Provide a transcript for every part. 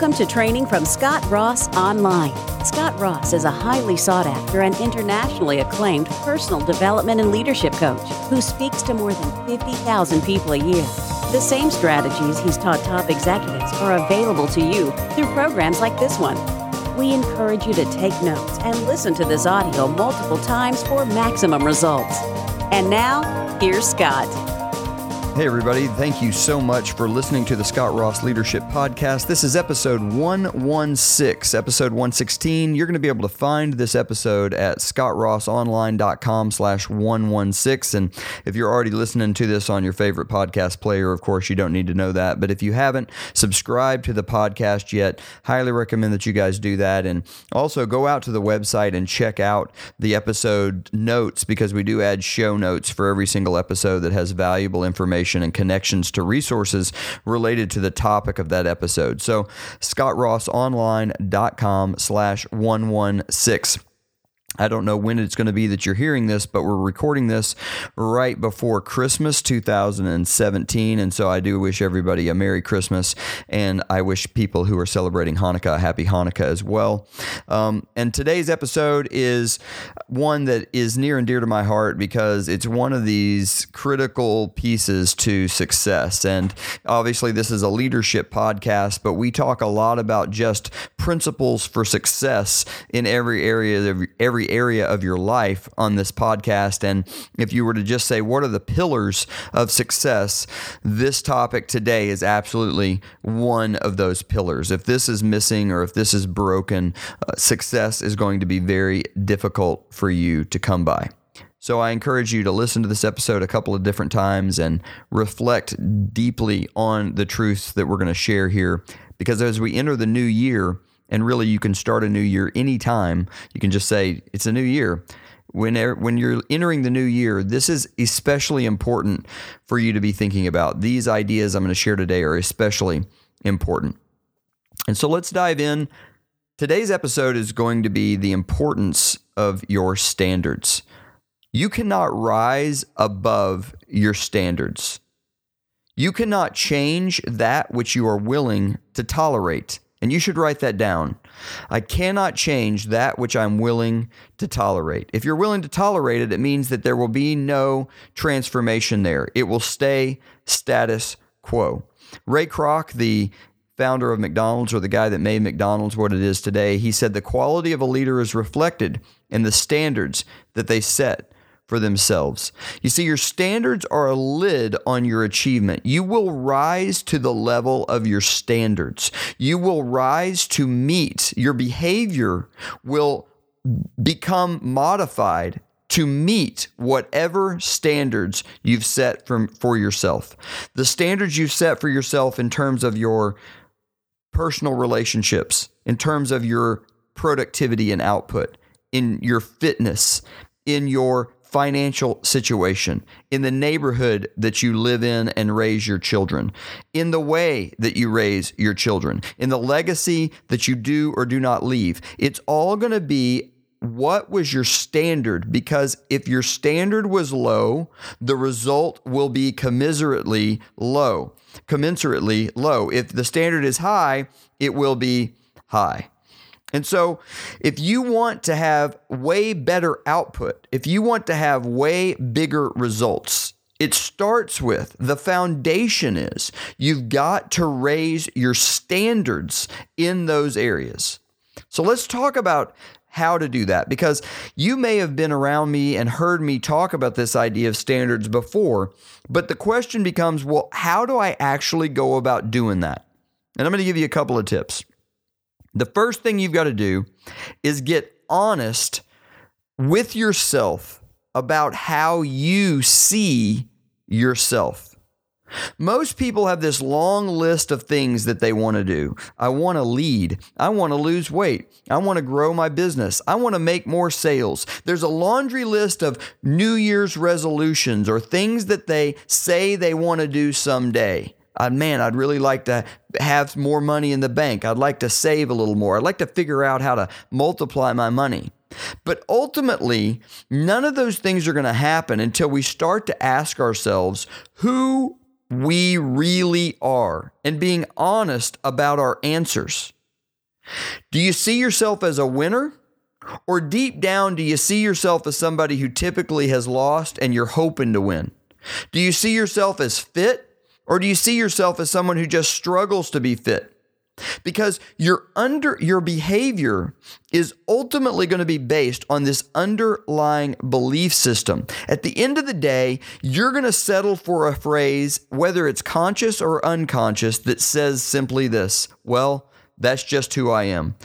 Welcome to training from Scott Ross Online. Scott Ross is a highly sought after and internationally acclaimed personal development and leadership coach who speaks to more than 50,000 people a year. The same strategies he's taught top executives are available to you through programs like this one. We encourage you to take notes and listen to this audio multiple times for maximum results. And now, here's Scott. Hey, everybody. Thank you so much for listening to the Scott Ross Leadership Podcast. This is episode 116, episode 116. You're going to be able to find this episode at scottrossonline.com slash 116. And if you're already listening to this on your favorite podcast player, of course, you don't need to know that. But if you haven't subscribed to the podcast yet, highly recommend that you guys do that. And also go out to the website and check out the episode notes because we do add show notes for every single episode that has valuable information information and connections to resources related to the topic of that episode. So scottrossonline.com slash 116. I don't know when it's going to be that you're hearing this, but we're recording this right before Christmas 2017. And so I do wish everybody a Merry Christmas. And I wish people who are celebrating Hanukkah a Happy Hanukkah as well. Um, and today's episode is one that is near and dear to my heart because it's one of these critical pieces to success. And obviously, this is a leadership podcast, but we talk a lot about just principles for success in every area of every every area of your life on this podcast. And if you were to just say, what are the pillars of success? This topic today is absolutely one of those pillars. If this is missing or if this is broken, uh, success is going to be very difficult for you to come by. So I encourage you to listen to this episode a couple of different times and reflect deeply on the truths that we're going to share here. Because as we enter the new year, and really you can start a new year anytime. You can just say it's a new year. When, when you're entering the new year, this is especially important for you to be thinking about. These ideas I'm going to share today are especially important. And so let's dive in. Today's episode is going to be the importance of your standards. You cannot rise above your standards. You cannot change that which you are willing to tolerate. And you should write that down. I cannot change that which I'm willing to tolerate. If you're willing to tolerate it, it means that there will be no transformation there. It will stay status quo. Ray Kroc, the founder of McDonald's or the guy that made McDonald's what it is today, he said the quality of a leader is reflected in the standards that they set for themselves. You see, your standards are a lid on your achievement. You will rise to the level of your standards. You will rise to meet, your behavior will become modified to meet whatever standards you've set from, for yourself. The standards you've set for yourself in terms of your personal relationships, in terms of your productivity and output, in your fitness, in your financial situation, in the neighborhood that you live in and raise your children, in the way that you raise your children, in the legacy that you do or do not leave. It's all going to be what was your standard? Because if your standard was low, the result will be commiserately low. Commensurately low. If the standard is high, it will be high. And so, if you want to have way better output, if you want to have way bigger results, it starts with the foundation is you've got to raise your standards in those areas. So, let's talk about how to do that because you may have been around me and heard me talk about this idea of standards before, but the question becomes well, how do I actually go about doing that? And I'm going to give you a couple of tips. The first thing you've got to do is get honest with yourself about how you see yourself. Most people have this long list of things that they want to do. I want to lead. I want to lose weight. I want to grow my business. I want to make more sales. There's a laundry list of New Year's resolutions or things that they say they want to do someday. I, man, I'd really like to have more money in the bank. I'd like to save a little more. I'd like to figure out how to multiply my money. But ultimately, none of those things are going to happen until we start to ask ourselves who we really are and being honest about our answers. Do you see yourself as a winner? Or deep down, do you see yourself as somebody who typically has lost and you're hoping to win? Do you see yourself as fit? Or do you see yourself as someone who just struggles to be fit? Because your under your behavior is ultimately going to be based on this underlying belief system. At the end of the day, you're going to settle for a phrase, whether it's conscious or unconscious, that says simply this Well, that's just who I am.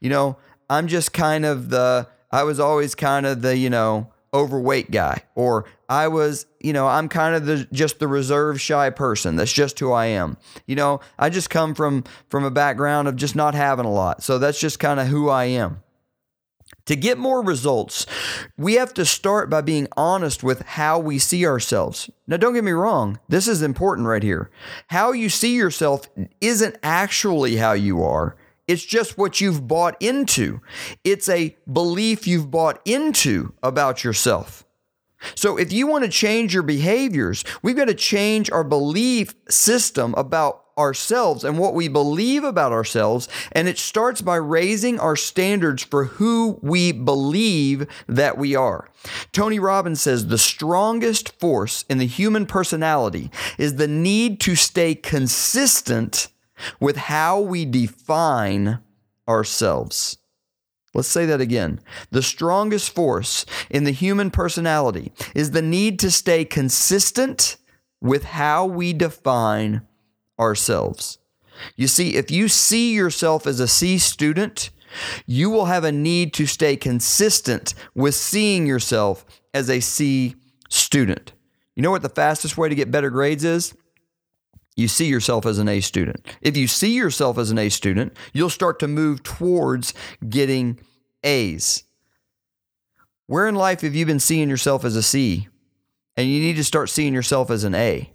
You know, I'm just kind of the, I was always kind of the, you know, overweight guy or I was, you know, I'm kind of the just the reserved shy person. That's just who I am. You know, I just come from from a background of just not having a lot. So that's just kind of who I am. To get more results, we have to start by being honest with how we see ourselves. Now, don't get me wrong, this is important right here. How you see yourself isn't actually how you are, it's just what you've bought into. It's a belief you've bought into about yourself. So, if you want to change your behaviors, we've got to change our belief system about ourselves and what we believe about ourselves. And it starts by raising our standards for who we believe that we are. Tony Robbins says the strongest force in the human personality is the need to stay consistent with how we define ourselves. Let's say that again. The strongest force in the human personality is the need to stay consistent with how we define ourselves. You see, if you see yourself as a C student, you will have a need to stay consistent with seeing yourself as a C student. You know what the fastest way to get better grades is? You see yourself as an A student. If you see yourself as an A student, you'll start to move towards getting A's. Where in life have you been seeing yourself as a C and you need to start seeing yourself as an A?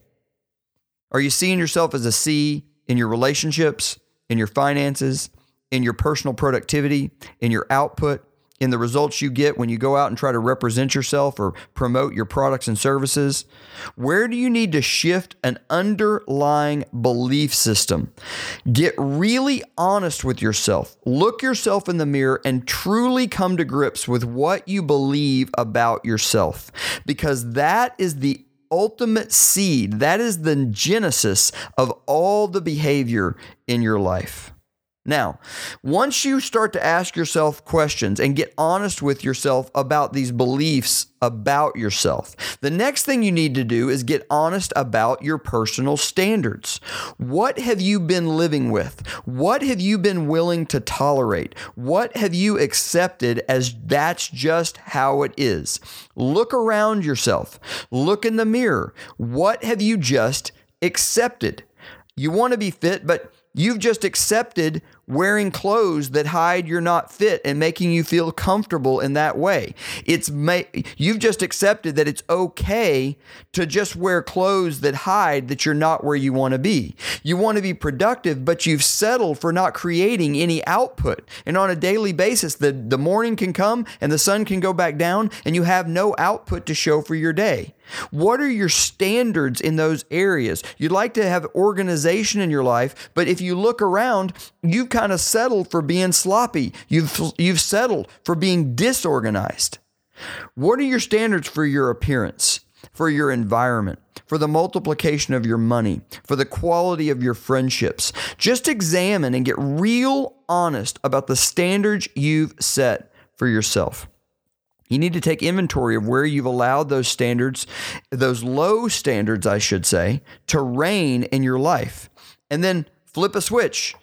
Are you seeing yourself as a C in your relationships, in your finances, in your personal productivity, in your output, in the results you get when you go out and try to represent yourself or promote your products and services? Where do you need to shift an underlying belief system? Get really honest with yourself. Look yourself in the mirror and truly come to grips with what you believe about yourself because that is the ultimate seed. That is the genesis of all the behavior in your life. Now, once you start to ask yourself questions and get honest with yourself about these beliefs about yourself, the next thing you need to do is get honest about your personal standards. What have you been living with? What have you been willing to tolerate? What have you accepted as that's just how it is? Look around yourself, look in the mirror. What have you just accepted? You want to be fit, but You've just accepted wearing clothes that hide you're not fit and making you feel comfortable in that way. It's ma- you've just accepted that it's okay to just wear clothes that hide that you're not where you want to be. You want to be productive, but you've settled for not creating any output. And on a daily basis, the, the morning can come and the sun can go back down and you have no output to show for your day. What are your standards in those areas? You'd like to have organization in your life, but if you look around, you've kind of settled for being sloppy. You've you've settled for being disorganized. What are your standards for your appearance, for your environment, for the multiplication of your money, for the quality of your friendships? Just examine and get real honest about the standards you've set for yourself. You need to take inventory of where you've allowed those standards, those low standards, I should say, to reign in your life. And then flip a switch.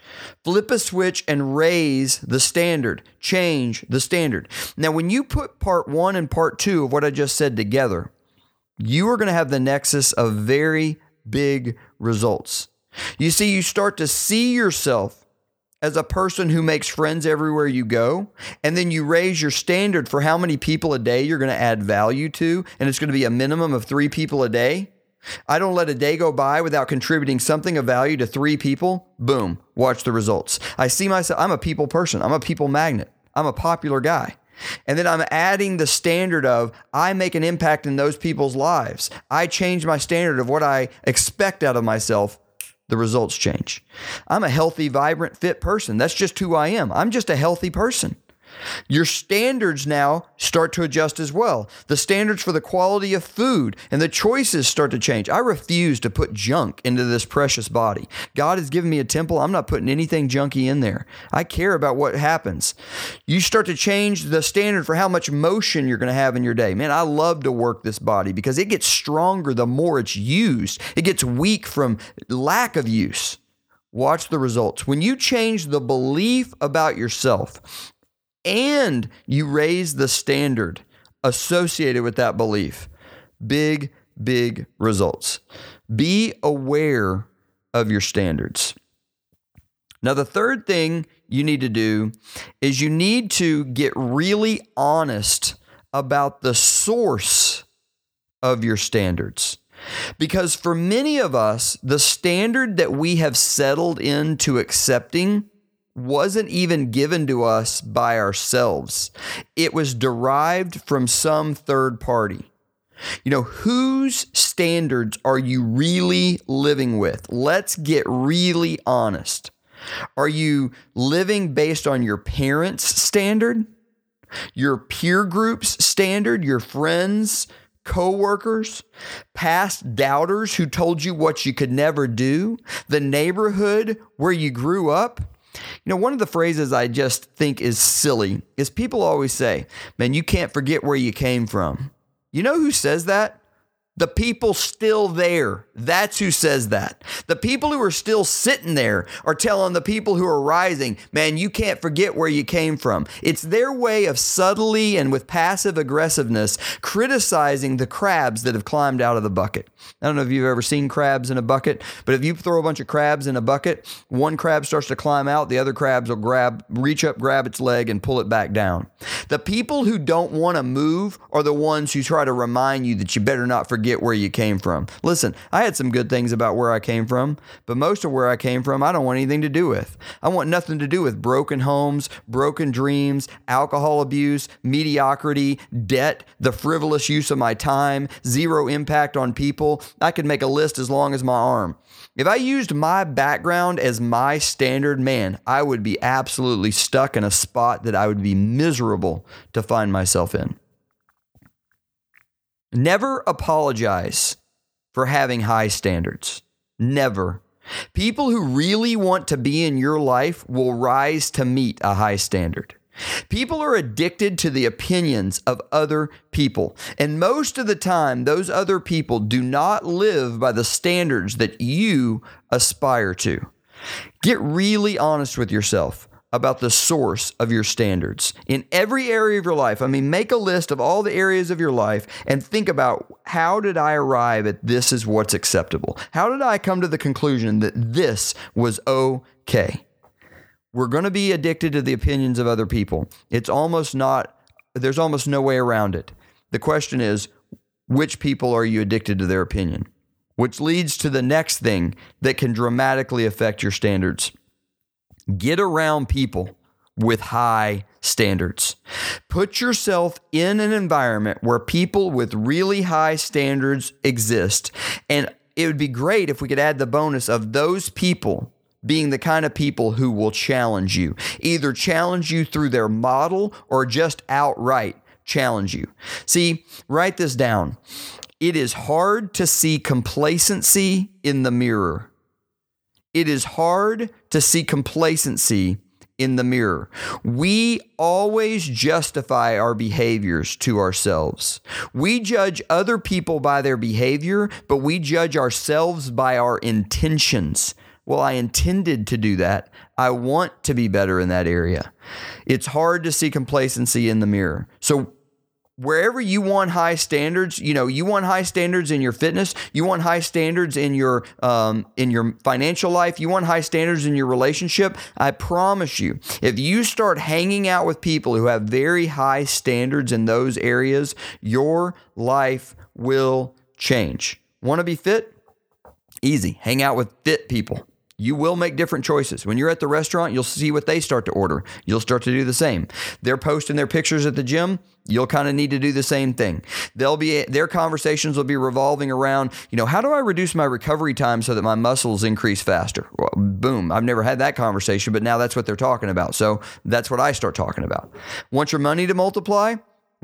Flip a switch and raise the standard, change the standard. Now, when you put part one and part two of what I just said together, you are going to have the nexus of very big results. You see, you start to see yourself as a person who makes friends everywhere you go, and then you raise your standard for how many people a day you're going to add value to, and it's going to be a minimum of three people a day. I don't let a day go by without contributing something of value to three people. Boom, watch the results. I see myself, I'm a people person, I'm a people magnet, I'm a popular guy. And then I'm adding the standard of I make an impact in those people's lives. I change my standard of what I expect out of myself. The results change. I'm a healthy, vibrant, fit person. That's just who I am. I'm just a healthy person. Your standards now start to adjust as well. The standards for the quality of food and the choices start to change. I refuse to put junk into this precious body. God has given me a temple. I'm not putting anything junky in there. I care about what happens. You start to change the standard for how much motion you're going to have in your day. Man, I love to work this body because it gets stronger the more it's used, it gets weak from lack of use. Watch the results. When you change the belief about yourself, and you raise the standard associated with that belief. Big, big results. Be aware of your standards. Now, the third thing you need to do is you need to get really honest about the source of your standards. Because for many of us, the standard that we have settled into accepting wasn't even given to us by ourselves. It was derived from some third party. You know, whose standards are you really living with? Let's get really honest. Are you living based on your parents' standard, your peer group's standard, your friends' coworkers, past doubters who told you what you could never do, the neighborhood where you grew up? You know, one of the phrases I just think is silly is people always say, man, you can't forget where you came from. You know who says that? The people still there. That's who says that. The people who are still sitting there are telling the people who are rising, man, you can't forget where you came from. It's their way of subtly and with passive aggressiveness criticizing the crabs that have climbed out of the bucket. I don't know if you've ever seen crabs in a bucket, but if you throw a bunch of crabs in a bucket, one crab starts to climb out, the other crabs will grab, reach up, grab its leg, and pull it back down. The people who don't want to move are the ones who try to remind you that you better not forget forget where you came from. Listen, I had some good things about where I came from, but most of where I came from, I don't want anything to do with. I want nothing to do with broken homes, broken dreams, alcohol abuse, mediocrity, debt, the frivolous use of my time, zero impact on people. I could make a list as long as my arm. If I used my background as my standard man, I would be absolutely stuck in a spot that I would be miserable to find myself in. Never apologize for having high standards. Never. People who really want to be in your life will rise to meet a high standard. People are addicted to the opinions of other people. And most of the time, those other people do not live by the standards that you aspire to. Get really honest with yourself about the source of your standards in every area of your life. I mean, make a list of all the areas of your life and think about how did I arrive at this is what's acceptable? How did I come to the conclusion that this was okay? We're going to be addicted to the opinions of other people. It's almost not, there's almost no way around it. The question is, which people are you addicted to their opinion? Which leads to the next thing that can dramatically affect your standards Get around people with high standards. Put yourself in an environment where people with really high standards exist. And it would be great if we could add the bonus of those people being the kind of people who will challenge you, either challenge you through their model or just outright challenge you. See, write this down. It is hard to see complacency in the mirror it is hard to see complacency in the mirror. We always justify our behaviors to ourselves. We judge other people by their behavior, but we judge ourselves by our intentions. Well, I intended to do that. I want to be better in that area. It's hard to see complacency in the mirror. So, wherever you want high standards you know you want high standards in your fitness you want high standards in your um, in your financial life you want high standards in your relationship i promise you if you start hanging out with people who have very high standards in those areas your life will change. Want to be fit? Easy. Hang out with fit people You will make different choices. When you're at the restaurant, you'll see what they start to order. You'll start to do the same. They're posting their pictures at the gym. You'll kind of need to do the same thing. They'll be their conversations will be revolving around, you know, how do I reduce my recovery time so that my muscles increase faster? Well, boom. I've never had that conversation, but now that's what they're talking about. So that's what I start talking about. Want your money to multiply?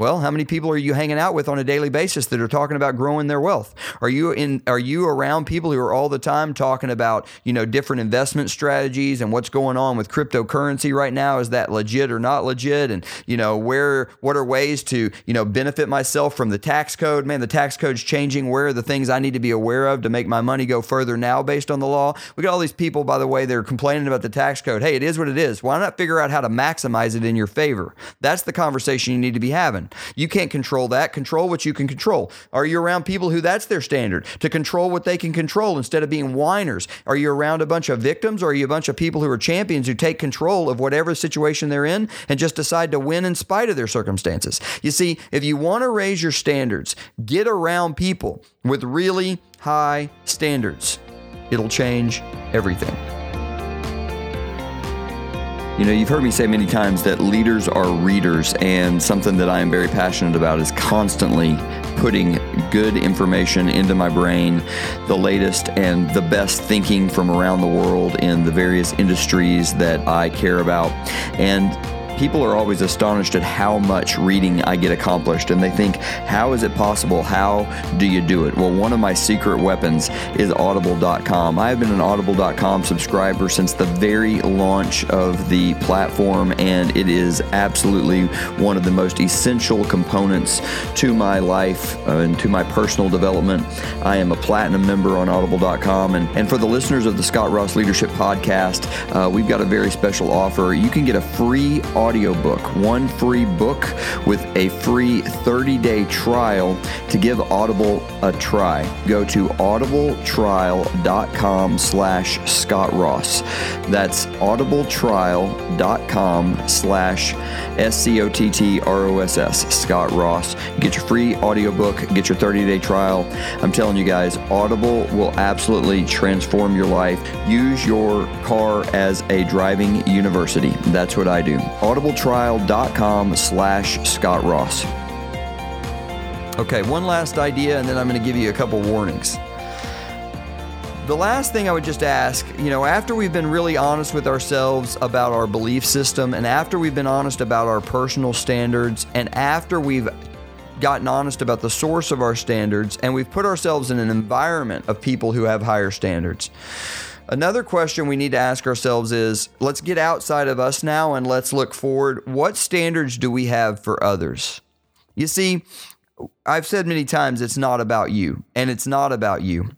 Well, how many people are you hanging out with on a daily basis that are talking about growing their wealth? Are you in are you around people who are all the time talking about, you know, different investment strategies and what's going on with cryptocurrency right now? Is that legit or not legit? And, you know, where what are ways to, you know, benefit myself from the tax code? Man, the tax code's changing. Where are the things I need to be aware of to make my money go further now based on the law? We got all these people, by the way, they're complaining about the tax code. Hey, it is what it is. Why not figure out how to maximize it in your favor? That's the conversation you need to be having. You can't control that. Control what you can control. Are you around people who that's their standard to control what they can control instead of being whiners? Are you around a bunch of victims or are you a bunch of people who are champions who take control of whatever situation they're in and just decide to win in spite of their circumstances? You see, if you want to raise your standards, get around people with really high standards. It'll change everything. You know, you've heard me say many times that leaders are readers, and something that I am very passionate about is constantly putting good information into my brain, the latest and the best thinking from around the world in the various industries that I care about. And people are always astonished at how much reading I get accomplished, and they think, How is it possible? How do you do it? Well, one of my secret weapons is audible.com. I have been an audible.com subscriber since the very launch of the platform, and it is absolutely one of the most essential components to my life uh, and to my personal development. I am a platinum member on audible.com, and, and for the listeners of the Scott Ross Leadership Podcast, uh, we've got a very special offer. You can get a free audio audiobook, one free book with a free 30-day trial to give Audible a try. Go to audibletrial.com slash Scott Ross. That's audibletrial.com slash S-C-O-T-T-R-O-S-S, Scott Ross. Get your free audiobook, get your 30-day trial. I'm telling you guys, Audible will absolutely transform your life. Use your car as a driving university. That's what I do. Audible audibletrial.com slash Scott Ross. Okay, one last idea, and then I'm going to give you a couple warnings. The last thing I would just ask, you know, after we've been really honest with ourselves about our belief system, and after we've been honest about our personal standards, and after we've gotten honest about the source of our standards, and we've put ourselves in an environment of people who have higher standards Another question we need to ask ourselves is let's get outside of us now and let's look forward. What standards do we have for others? You see, I've said many times it's not about you, and it's not about you.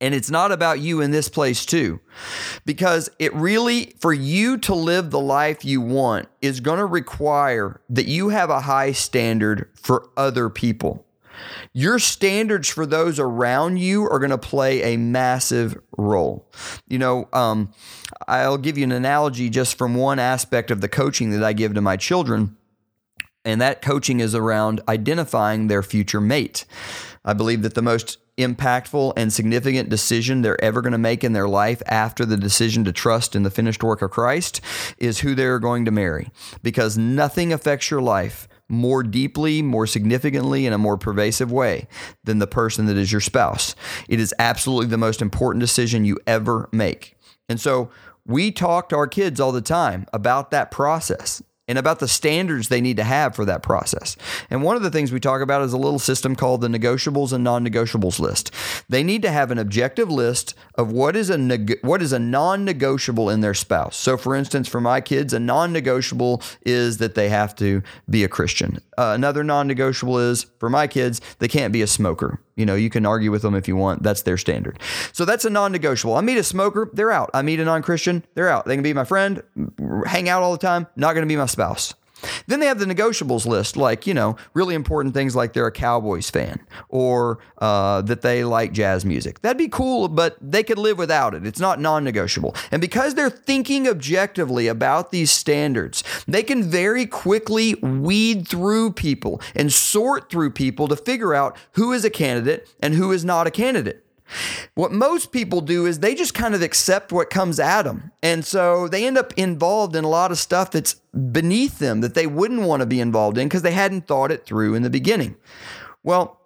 And it's not about you in this place, too, because it really, for you to live the life you want, is going to require that you have a high standard for other people. Your standards for those around you are going to play a massive role. You know, um, I'll give you an analogy just from one aspect of the coaching that I give to my children. And that coaching is around identifying their future mate. I believe that the most impactful and significant decision they're ever going to make in their life after the decision to trust in the finished work of Christ is who they're going to marry. Because nothing affects your life more deeply, more significantly, in a more pervasive way than the person that is your spouse. It is absolutely the most important decision you ever make. And so we talk to our kids all the time about that process and about the standards they need to have for that process. And one of the things we talk about is a little system called the negotiables and non-negotiables list. They need to have an objective list of what is a neg- what is a non-negotiable in their spouse. So for instance, for my kids, a non-negotiable is that they have to be a Christian. Uh, another non-negotiable is for my kids, they can't be a smoker. You know, you can argue with them if you want. That's their standard. So that's a non negotiable. I meet a smoker, they're out. I meet a non Christian, they're out. They can be my friend, hang out all the time, not going to be my spouse. Then they have the negotiables list, like, you know, really important things like they're a Cowboys fan or uh, that they like jazz music. That'd be cool, but they could live without it. It's not non negotiable. And because they're thinking objectively about these standards, they can very quickly weed through people and sort through people to figure out who is a candidate and who is not a candidate. What most people do is they just kind of accept what comes at them. And so they end up involved in a lot of stuff that's beneath them that they wouldn't want to be involved in because they hadn't thought it through in the beginning. Well,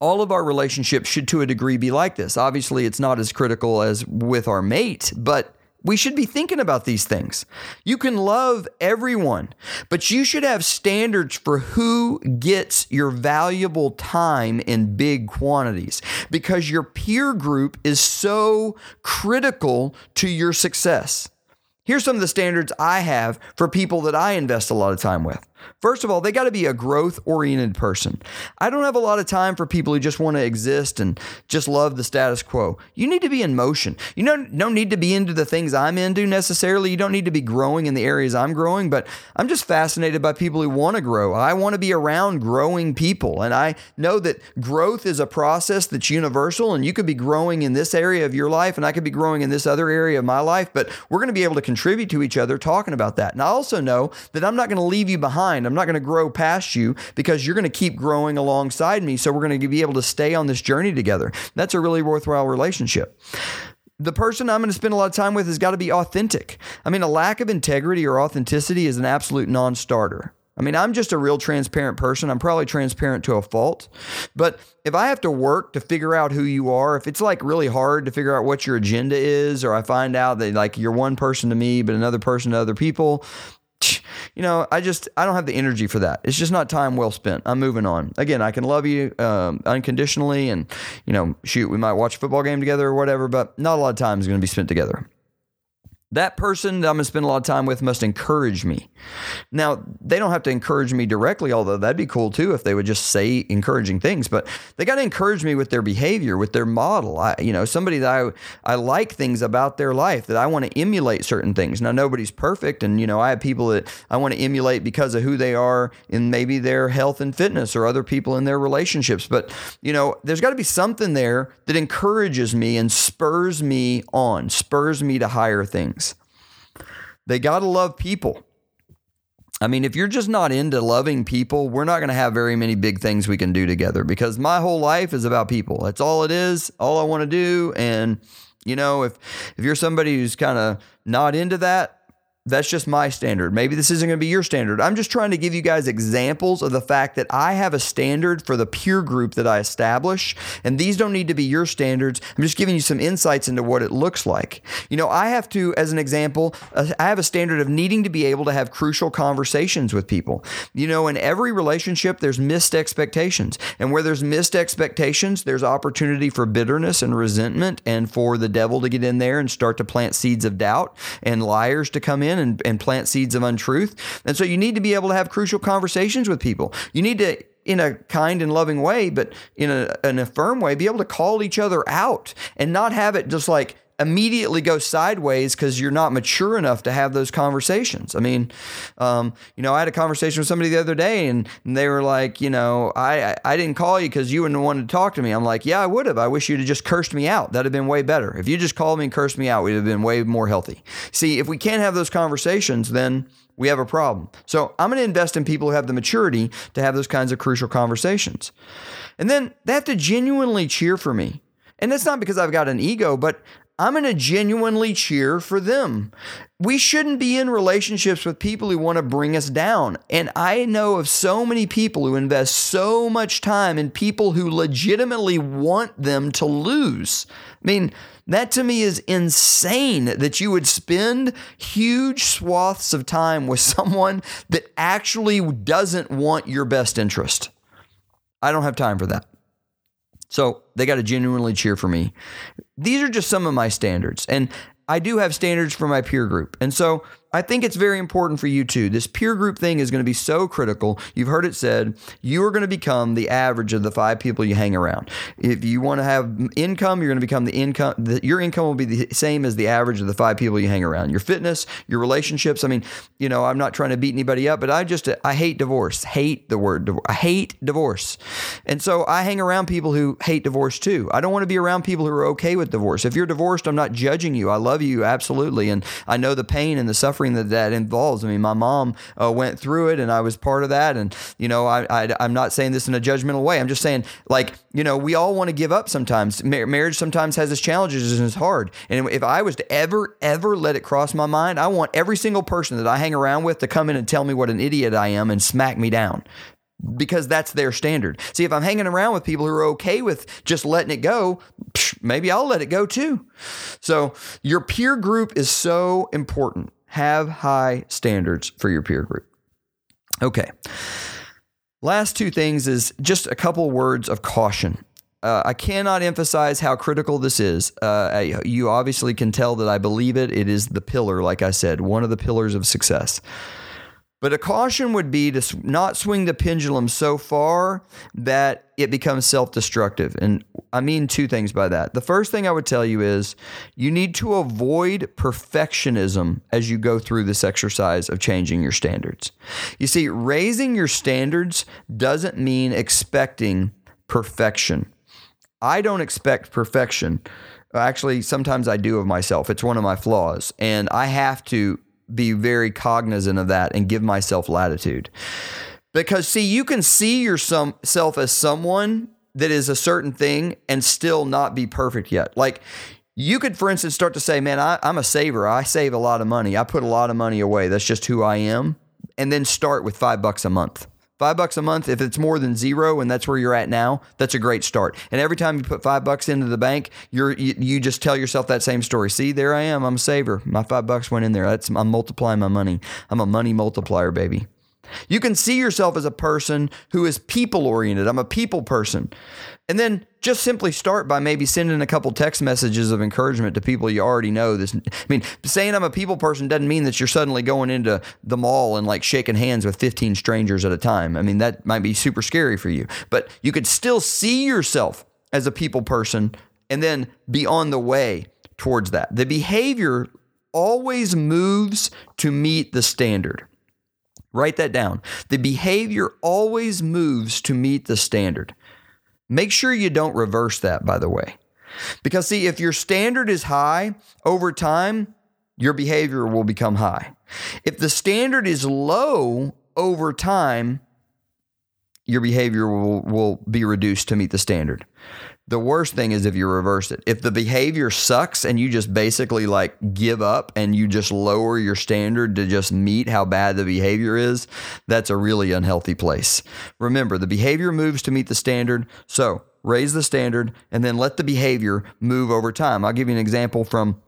all of our relationships should to a degree be like this. Obviously, it's not as critical as with our mate, but we should be thinking about these things. You can love everyone, but you should have standards for who gets your valuable time in big quantities because your peer group is so critical to your success. Here's some of the standards I have for people that I invest a lot of time with. First of all, they got to be a growth oriented person. I don't have a lot of time for people who just want to exist and just love the status quo. You need to be in motion. You don't, don't need to be into the things I'm into necessarily. You don't need to be growing in the areas I'm growing, but I'm just fascinated by people who want to grow. I want to be around growing people. And I know that growth is a process that's universal, and you could be growing in this area of your life, and I could be growing in this other area of my life, but we're going to be able to contribute to each other talking about that. And I also know that I'm not going to leave you behind. I'm not going to grow past you because you're going to keep growing alongside me. So we're going to be able to stay on this journey together. That's a really worthwhile relationship the person I'm going to spend a lot of time with has got to be authentic. I mean, a lack of integrity or authenticity is an absolute non starter. I mean, I'm just a real transparent person. I'm probably transparent to a fault. But if I have to work to figure out who you are, if it's like really hard to figure out what your agenda is, or I find out that like you're one person to me, but another person to other people, you know, I just I don't have the energy for that. It's just not time well spent. I'm moving on. Again, I can love you um, unconditionally, and you know, shoot, we might watch a football game together or whatever, but not a lot of time is going to be spent together. That person that I'm going to spend a lot of time with must encourage me. Now, they don't have to encourage me directly, although that'd be cool too if they would just say encouraging things, but they got to encourage me with their behavior, with their model. I, you know, somebody that I, I like things about their life that I want to emulate certain things. Now, nobody's perfect. And, you know, I have people that I want to emulate because of who they are in maybe their health and fitness or other people in their relationships. But, you know, there's got to be something there that encourages me and spurs me on, spurs me to higher things. They got to love people. I mean, if you're just not into loving people, we're not going to have very many big things we can do together because my whole life is about people. That's all it is, all I want to do. And, you know, if, if you're somebody who's kind of not into that, that's just my standard. Maybe this isn't going to be your standard. I'm just trying to give you guys examples of the fact that I have a standard for the peer group that I establish, and these don't need to be your standards. I'm just giving you some insights into what it looks like. You know, I have to, as an example, uh, I have a standard of needing to be able to have crucial conversations with people. You know, in every relationship, there's missed expectations. And where there's missed expectations, there's opportunity for bitterness and resentment and for the devil to get in there and start to plant seeds of doubt and liars to come in and, and plant seeds of untruth. And so you need to be able to have crucial conversations with people. You need to in a kind and loving way, but in a, in a firm way, be able to call each other out and not have it just like immediately go sideways because you're not mature enough to have those conversations. I mean, um, you know, I had a conversation with somebody the other day and, and they were like, you know, I, I didn't call you because you wouldn't want to talk to me. I'm like, yeah, I would have. I wish you'd have just cursed me out. That'd have been way better. If you just called me and cursed me out, we'd have been way more healthy. See, if we can't have those conversations, then we have a problem. So I'm going to invest in people who have the maturity to have those kinds of crucial conversations. And then they have to genuinely cheer for me. And that's not because I've got an ego, but I'm going to genuinely cheer for them. We shouldn't be in relationships with people who want to bring us down. And I know of so many people who invest so much time in people who legitimately want them to lose. I mean, that to me is insane that you would spend huge swaths of time with someone that actually doesn't want your best interest. I don't have time for that. So they got to genuinely cheer for me. These are just some of my standards. And I do have standards for my peer group. And so I think it's very important for you too. This peer group thing is going to be so critical. You've heard it said, you are going to become the average of the five people you hang around. If you want to have income, you're going to become the income, the, your income will be the same as the average of the five people you hang around. Your fitness, your relationships. I mean, you know, I'm not trying to beat anybody up, but I just, I hate divorce, hate the word divorce. I hate divorce. And so I hang around people who hate divorce too. I don't want to be around people who are okay with divorce. If you're divorced, I'm not judging you. I love you absolutely. And I know the pain and the suffering suffering that that involves. I mean, my mom uh, went through it, and I was part of that. And you know, I, I I'm not saying this in a judgmental way. I'm just saying, like, you know, we all want to give up sometimes. Mar- marriage sometimes has its challenges and it's hard. And if I was to ever ever let it cross my mind, I want every single person that I hang around with to come in and tell me what an idiot I am and smack me down because that's their standard. See, if I'm hanging around with people who are okay with just letting it go, maybe I'll let it go too. So, your peer group is so important. Have high standards for your peer group. Okay. Last two things is just a couple words of caution. Uh, I cannot emphasize how critical this is. Uh, you obviously can tell that I believe it. It is the pillar, like I said, one of the pillars of success. But a caution would be to not swing the pendulum so far that it becomes self destructive. And I mean two things by that. The first thing I would tell you is you need to avoid perfectionism as you go through this exercise of changing your standards. You see, raising your standards doesn't mean expecting perfection. I don't expect perfection. Actually, sometimes I do of myself. It's one of my flaws. And I have to be very cognizant of that and give myself latitude. Because, see, you can see yourself as someone that is a certain thing and still not be perfect yet. Like, you could, for instance, start to say, Man, I, am a saver. I save a lot of money. I put a lot of money away. That's just who I am. And then start with five bucks a month. Five bucks a month, if it's more than zero and that's where you're at now, that's a great start. And every time you put five bucks into the bank, you're you, you just tell yourself that same story. See, there I am. I'm a saver. My five bucks went in there. That's I'm multiplying my money. I'm a money multiplier, baby. You can see yourself as a person who is people oriented. I'm a people person. And then just simply start by maybe sending a couple text messages of encouragement to people you already know. This, I mean, saying I'm a people person doesn't mean that you're suddenly going into the mall and like shaking hands with 15 strangers at a time. I mean, that might be super scary for you, but you could still see yourself as a people person and then be on the way towards that. The behavior always moves to meet the standard. Write that down. The behavior always moves to meet the standard. Make sure you don't reverse that, by the way. Because, see, if your standard is high over time, your behavior will become high. If the standard is low over time, your behavior will, will be reduced to meet the standard. The worst thing is if you reverse it. If the behavior sucks and you just basically like give up and you just lower your standard to just meet how bad the behavior is, that's a really unhealthy place. Remember, the behavior moves to meet the standard. So raise the standard and then let the behavior move over time. I'll give you an example from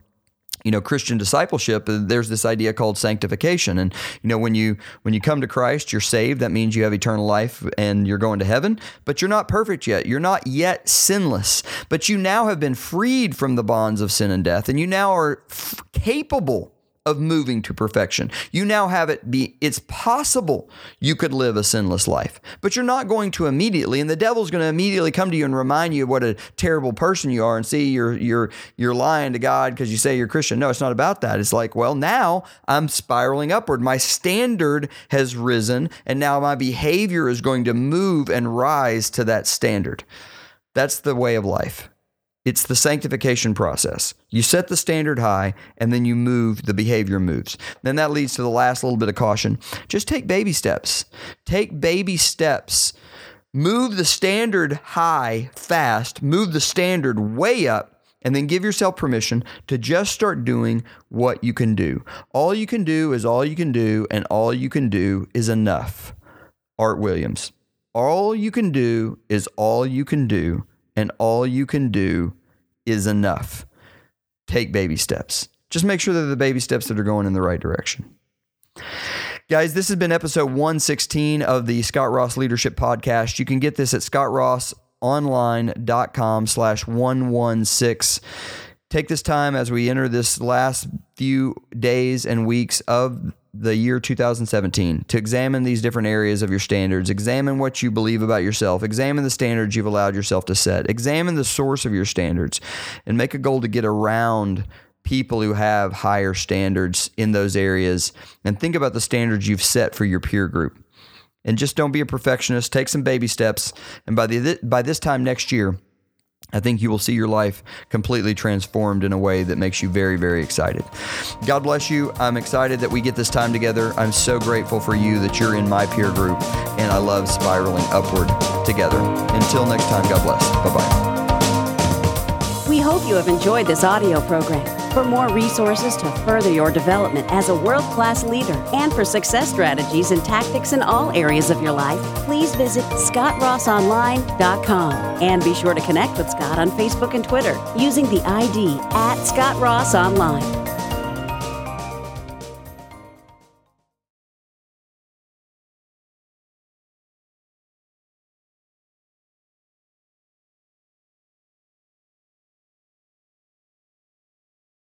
you know christian discipleship uh, there's this idea called sanctification. And you know when you when you come to christ you're saved. That means you have eternal life and you're going to heaven but you're not perfect yet. You're not yet sinless but you now have been freed from the bonds of sin and death. And you now are f- capable of moving to perfection. You now have it be, it's possible you could live a sinless life, but you're not going to immediately. And the devil's going to immediately come to you and remind you of what a terrible person you are and see you're, you're, you're lying to God because you say you're Christian. No, it's not about that. It's like, well, now I'm spiraling upward. My standard has risen and now my behavior is going to move and rise to that standard. That's the way of life. It's the sanctification process. You set the standard high and then you move, the behavior moves. Then that leads to the last little bit of caution. Just take baby steps. Take baby steps. Move the standard high fast, move the standard way up, and then give yourself permission to just start doing what you can do. All you can do is all you can do, and all you can do is enough. Art Williams. All you can do is all you can do and all you can do is enough. Take baby steps. Just make sure that the baby steps that are going in the right direction. Guys, this has been episode 116 of the Scott Ross Leadership Podcast. You can get this at scottrossonline.com slash 116. Take this time as we enter this last few days and weeks of the year 2017 to examine these different areas of your standards, examine what you believe about yourself, examine the standards you've allowed yourself to set, examine the source of your standards, and make a goal to get around people who have higher standards in those areas and think about the standards you've set for your peer group. And just don't be a perfectionist, take some baby steps, and by the by this time next year, I think you will see your life completely transformed in a way that makes you very, very excited. God bless you. I'm excited that we get this time together. I'm so grateful for you that you're in my peer group, and I love spiraling upward together. Until next time, God bless. Bye bye. We hope you have enjoyed this audio program. For more resources to further your development as a world class leader and for success strategies and tactics in all areas of your life, please visit ScottRossOnline.com and be sure to connect with Scott on Facebook and Twitter using the ID at Scott Ross Online.